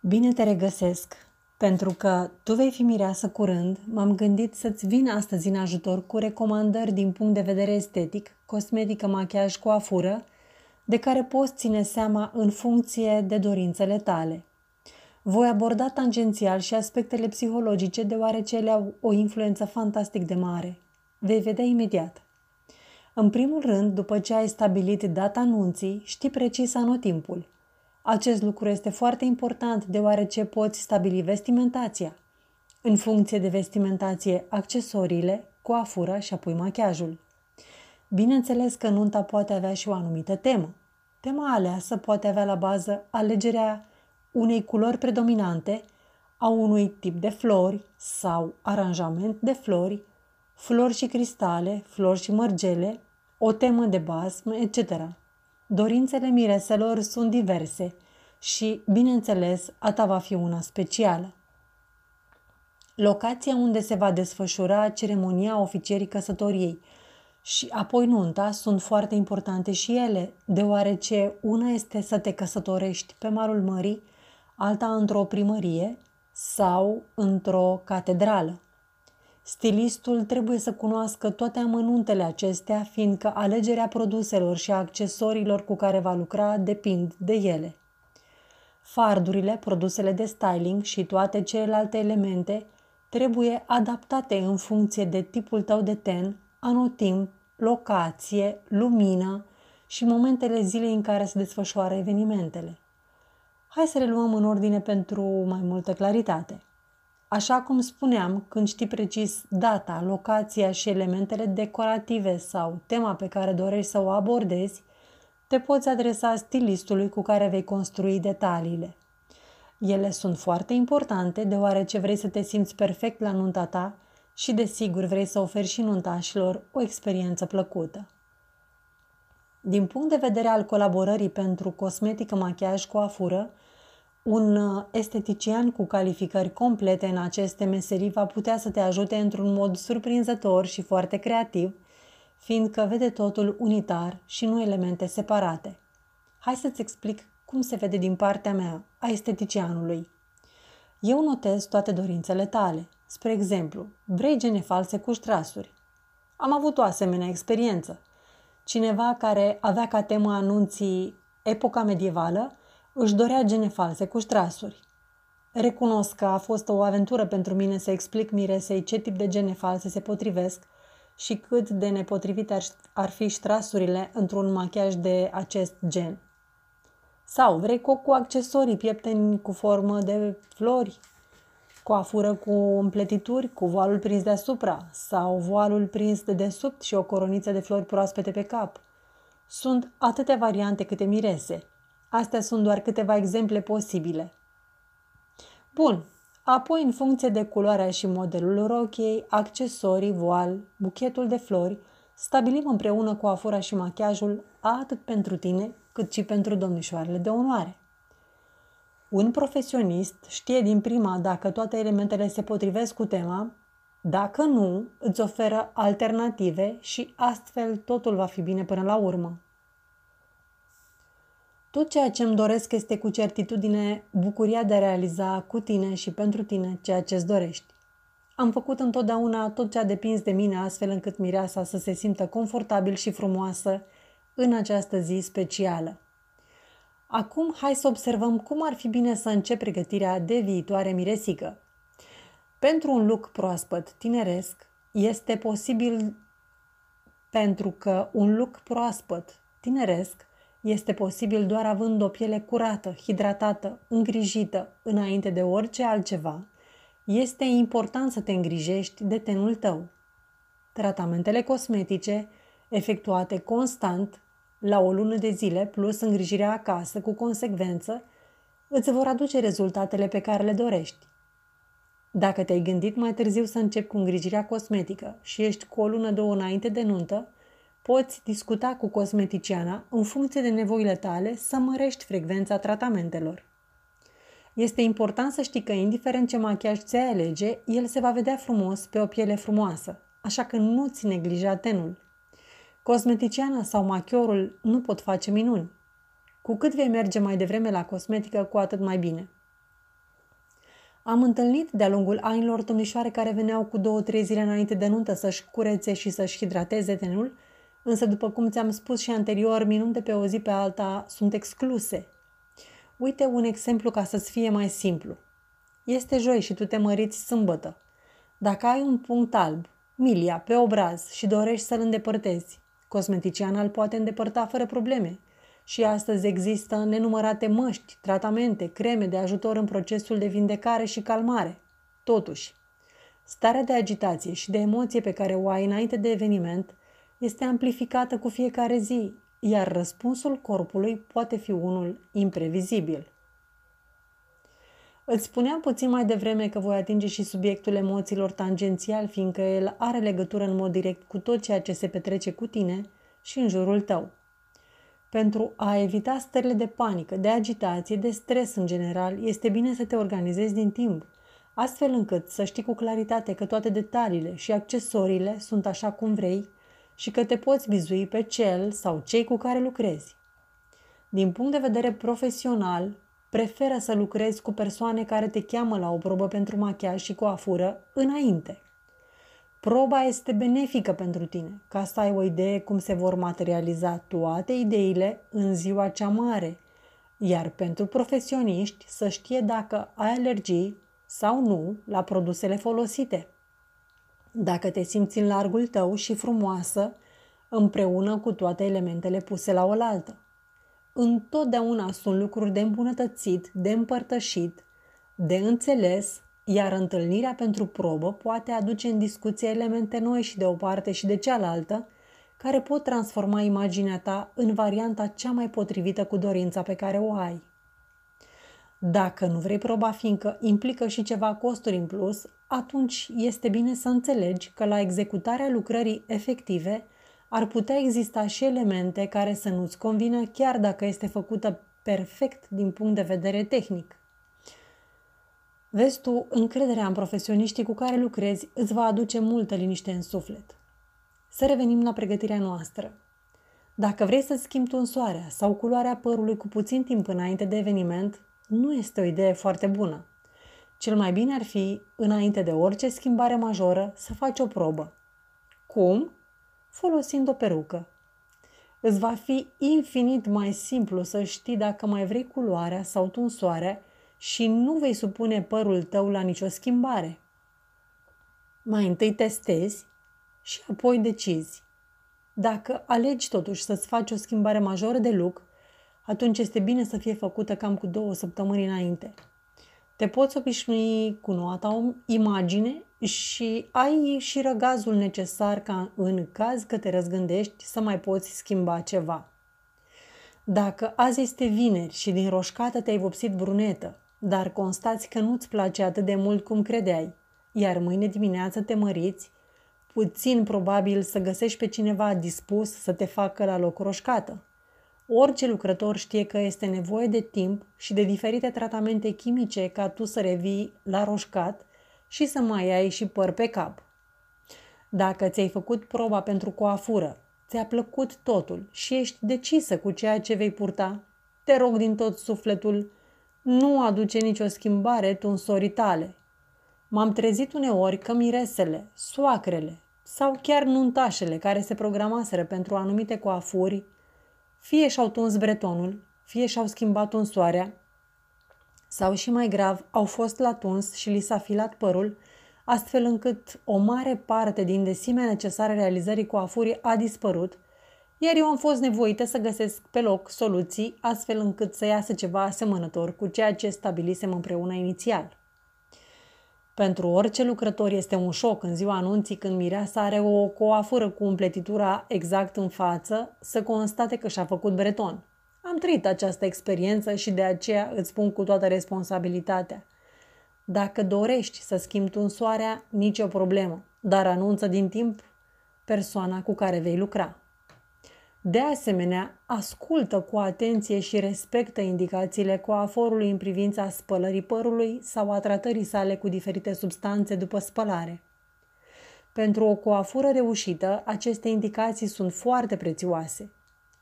Bine te regăsesc! Pentru că tu vei fi mireasă curând, m-am gândit să-ți vin astăzi în ajutor cu recomandări din punct de vedere estetic, cosmetică, machiaj, coafură, de care poți ține seama în funcție de dorințele tale. Voi aborda tangențial și aspectele psihologice deoarece ele au o influență fantastic de mare. Vei vedea imediat. În primul rând, după ce ai stabilit data anunții, știi precis anotimpul – acest lucru este foarte important deoarece poți stabili vestimentația. În funcție de vestimentație, accesoriile, coafura și apoi machiajul. Bineînțeles că nunta poate avea și o anumită temă. Tema aleasă poate avea la bază alegerea unei culori predominante, a unui tip de flori sau aranjament de flori, flori și cristale, flori și mărgele, o temă de basm, etc. Dorințele mireselor sunt diverse și, bineînțeles, a ta va fi una specială. Locația unde se va desfășura ceremonia oficierii căsătoriei și apoi nunta sunt foarte importante și ele, deoarece una este să te căsătorești pe malul mării, alta într-o primărie sau într-o catedrală. Stilistul trebuie să cunoască toate amănuntele acestea, fiindcă alegerea produselor și a accesoriilor cu care va lucra depind de ele. Fardurile, produsele de styling și toate celelalte elemente trebuie adaptate în funcție de tipul tău de ten, anotimp, locație, lumină și momentele zilei în care se desfășoară evenimentele. Hai să le luăm în ordine pentru mai multă claritate. Așa cum spuneam, când știi precis data, locația și elementele decorative sau tema pe care dorești să o abordezi, te poți adresa stilistului cu care vei construi detaliile. Ele sunt foarte importante deoarece vrei să te simți perfect la nunta ta și desigur vrei să oferi și nuntașilor o experiență plăcută. Din punct de vedere al colaborării pentru cosmetică, machiaj, coafură, un uh, estetician cu calificări complete în aceste meserii va putea să te ajute într-un mod surprinzător și foarte creativ, fiindcă vede totul unitar și nu elemente separate. Hai să-ți explic cum se vede din partea mea, a esteticianului. Eu notez toate dorințele tale. Spre exemplu, vrei gene false cu ștrasuri. Am avut o asemenea experiență. Cineva care avea ca temă anunții epoca medievală își dorea gene false cu ștrasuri. Recunosc că a fost o aventură pentru mine să explic miresei ce tip de gene false se potrivesc și cât de nepotrivite ar, ar fi ștrasurile într-un machiaj de acest gen. Sau vrei coc cu accesorii piepteni cu formă de flori, coafură cu împletituri, cu voalul prins deasupra sau voalul prins de desubt și o coroniță de flori proaspete pe cap. Sunt atâtea variante câte mirese – Astea sunt doar câteva exemple posibile. Bun, apoi în funcție de culoarea și modelul rochiei, accesorii, voal, buchetul de flori, stabilim împreună cu afura și machiajul atât pentru tine cât și pentru domnișoarele de onoare. Un profesionist știe din prima dacă toate elementele se potrivesc cu tema, dacă nu, îți oferă alternative și astfel totul va fi bine până la urmă. Tot ceea ce îmi doresc este cu certitudine bucuria de a realiza cu tine și pentru tine ceea ce îți dorești. Am făcut întotdeauna tot ce a depins de mine astfel încât mireasa să se simtă confortabil și frumoasă în această zi specială. Acum hai să observăm cum ar fi bine să încep pregătirea de viitoare miresică. Pentru un look proaspăt, tineresc, este posibil pentru că un look proaspăt, tineresc, este posibil doar având o piele curată, hidratată, îngrijită înainte de orice altceva. Este important să te îngrijești de tenul tău. Tratamentele cosmetice, efectuate constant, la o lună de zile, plus îngrijirea acasă cu consecvență, îți vor aduce rezultatele pe care le dorești. Dacă te-ai gândit mai târziu să începi cu îngrijirea cosmetică și ești cu o lună, două înainte de nuntă, Poți discuta cu cosmeticiana în funcție de nevoile tale să mărești frecvența tratamentelor. Este important să știi că, indiferent ce machiaj ți-ai alege, el se va vedea frumos pe o piele frumoasă, așa că nu-ți neglija tenul. Cosmeticiana sau machiorul nu pot face minuni. Cu cât vei merge mai devreme la cosmetică, cu atât mai bine. Am întâlnit de-a lungul anilor domnișoare care veneau cu două-trei zile înainte de nuntă să-și curețe și să-și hidrateze tenul, însă după cum ți-am spus și anterior, minuni pe o zi pe alta sunt excluse. Uite un exemplu ca să-ți fie mai simplu. Este joi și tu te măriți sâmbătă. Dacă ai un punct alb, milia, pe obraz și dorești să-l îndepărtezi, cosmeticiana îl poate îndepărta fără probleme. Și astăzi există nenumărate măști, tratamente, creme de ajutor în procesul de vindecare și calmare. Totuși, starea de agitație și de emoție pe care o ai înainte de eveniment este amplificată cu fiecare zi, iar răspunsul corpului poate fi unul imprevizibil. Îți spuneam puțin mai devreme că voi atinge și subiectul emoțiilor tangențial, fiindcă el are legătură în mod direct cu tot ceea ce se petrece cu tine și în jurul tău. Pentru a evita stările de panică, de agitație, de stres în general, este bine să te organizezi din timp, astfel încât să știi cu claritate că toate detaliile și accesoriile sunt așa cum vrei și că te poți bizui pe cel sau cei cu care lucrezi. Din punct de vedere profesional, preferă să lucrezi cu persoane care te cheamă la o probă pentru machiaj și coafură înainte. Proba este benefică pentru tine, ca să ai o idee cum se vor materializa toate ideile în ziua cea mare, iar pentru profesioniști să știe dacă ai alergii sau nu la produsele folosite. Dacă te simți în largul tău și frumoasă, împreună cu toate elementele puse la oaltă întotdeauna sunt lucruri de îmbunătățit, de împărtășit, de înțeles, iar întâlnirea pentru probă poate aduce în discuție elemente noi și de o parte și de cealaltă, care pot transforma imaginea ta în varianta cea mai potrivită cu dorința pe care o ai. Dacă nu vrei proba fiindcă implică și ceva costuri în plus, atunci este bine să înțelegi că la executarea lucrării efective – ar putea exista și elemente care să nu-ți convină chiar dacă este făcută perfect din punct de vedere tehnic. Vezi tu, încrederea în profesioniștii cu care lucrezi îți va aduce multă liniște în suflet. Să revenim la pregătirea noastră. Dacă vrei să schimbi tunsoarea sau culoarea părului cu puțin timp înainte de eveniment, nu este o idee foarte bună. Cel mai bine ar fi, înainte de orice schimbare majoră, să faci o probă. Cum? folosind o perucă. Îți va fi infinit mai simplu să știi dacă mai vrei culoarea sau tunsoarea și nu vei supune părul tău la nicio schimbare. Mai întâi testezi și apoi decizi. Dacă alegi totuși să-ți faci o schimbare majoră de look, atunci este bine să fie făcută cam cu două săptămâni înainte. Te poți obișnui cu noua ta imagine și ai și răgazul necesar ca în caz că te răzgândești să mai poți schimba ceva. Dacă azi este vineri și din roșcată te-ai vopsit brunetă, dar constați că nu-ți place atât de mult cum credeai, iar mâine dimineață te măriți, puțin probabil să găsești pe cineva dispus să te facă la loc roșcată. Orice lucrător știe că este nevoie de timp și de diferite tratamente chimice ca tu să revii la roșcat și să mai ai și păr pe cap. Dacă ți-ai făcut proba pentru coafură, ți-a plăcut totul și ești decisă cu ceea ce vei purta, te rog din tot sufletul, nu aduce nicio schimbare tunsorii tale. M-am trezit uneori că miresele, soacrele sau chiar nuntașele care se programaseră pentru anumite coafuri, fie și-au tuns bretonul, fie și-au schimbat unsoarea, sau și mai grav, au fost la tuns și li s-a filat părul, astfel încât o mare parte din desimea necesară realizării coafurii a dispărut, iar eu am fost nevoită să găsesc pe loc soluții astfel încât să iasă ceva asemănător cu ceea ce stabilisem împreună inițial. Pentru orice lucrător este un șoc în ziua anunții când mireasa are o coafură cu umpletitura exact în față să constate că și-a făcut breton. Am trăit această experiență și de aceea îți spun cu toată responsabilitatea. Dacă dorești să schimbi tunsoarea, nicio problemă, dar anunță din timp persoana cu care vei lucra. De asemenea, ascultă cu atenție și respectă indicațiile coaforului în privința spălării părului sau a tratării sale cu diferite substanțe după spălare. Pentru o coafură reușită, aceste indicații sunt foarte prețioase –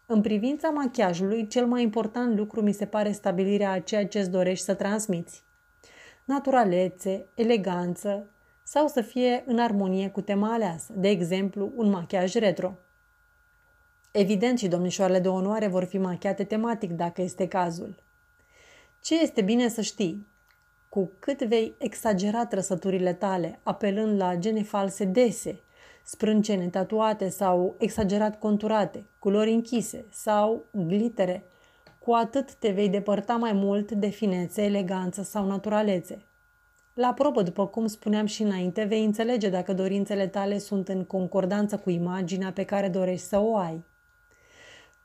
în privința machiajului, cel mai important lucru mi se pare stabilirea a ceea ce îți dorești să transmiți. naturalețe, eleganță sau să fie în armonie cu tema aleasă, de exemplu, un machiaj retro. Evident și domnișoarele de onoare vor fi machiate tematic dacă este cazul. Ce este bine să știi? Cu cât vei exagera trăsăturile tale, apelând la gene false dese, sprâncene tatuate sau exagerat conturate, culori închise sau glitere, cu atât te vei depărta mai mult de finețe, eleganță sau naturalețe. La probă, după cum spuneam și înainte, vei înțelege dacă dorințele tale sunt în concordanță cu imaginea pe care dorești să o ai.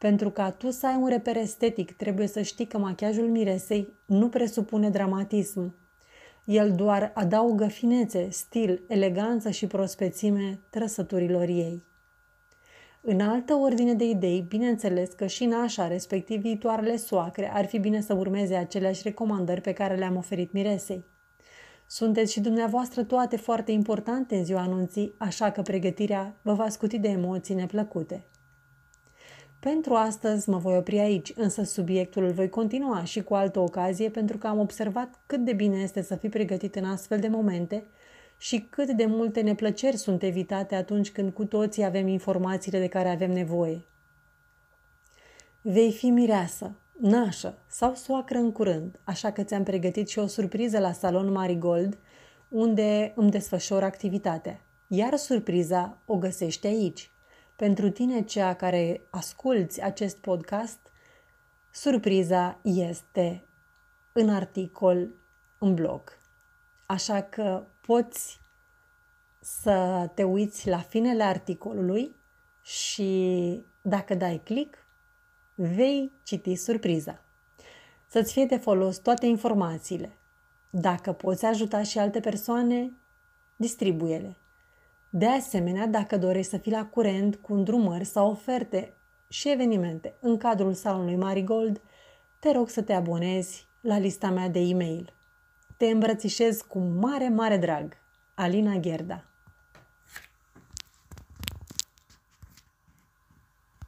Pentru ca tu să ai un reper estetic, trebuie să știi că machiajul miresei nu presupune dramatism. El doar adaugă finețe, stil, eleganță și prospețime trăsăturilor ei. În altă ordine de idei, bineînțeles că și nașa, respectiv viitoarele soacre, ar fi bine să urmeze aceleași recomandări pe care le-am oferit miresei. Sunteți și dumneavoastră toate foarte importante în ziua anunții, așa că pregătirea vă va scuti de emoții neplăcute. Pentru astăzi mă voi opri aici, însă subiectul îl voi continua și cu altă ocazie pentru că am observat cât de bine este să fii pregătit în astfel de momente și cât de multe neplăceri sunt evitate atunci când cu toții avem informațiile de care avem nevoie. Vei fi mireasă, nașă sau soacră în curând, așa că ți-am pregătit și o surpriză la salon Marigold, unde îmi desfășor activitatea. Iar surpriza o găsești aici. Pentru tine, cea care asculți acest podcast, surpriza este în articol în blog. Așa că poți să te uiți la finele articolului și dacă dai click, vei citi surpriza. Să-ți fie de folos toate informațiile. Dacă poți ajuta și alte persoane, distribuie-le. De asemenea, dacă dorești să fii la curent cu îndrumări sau oferte și evenimente în cadrul salonului Marigold, te rog să te abonezi la lista mea de e-mail. Te îmbrățișez cu mare, mare drag. Alina Gherda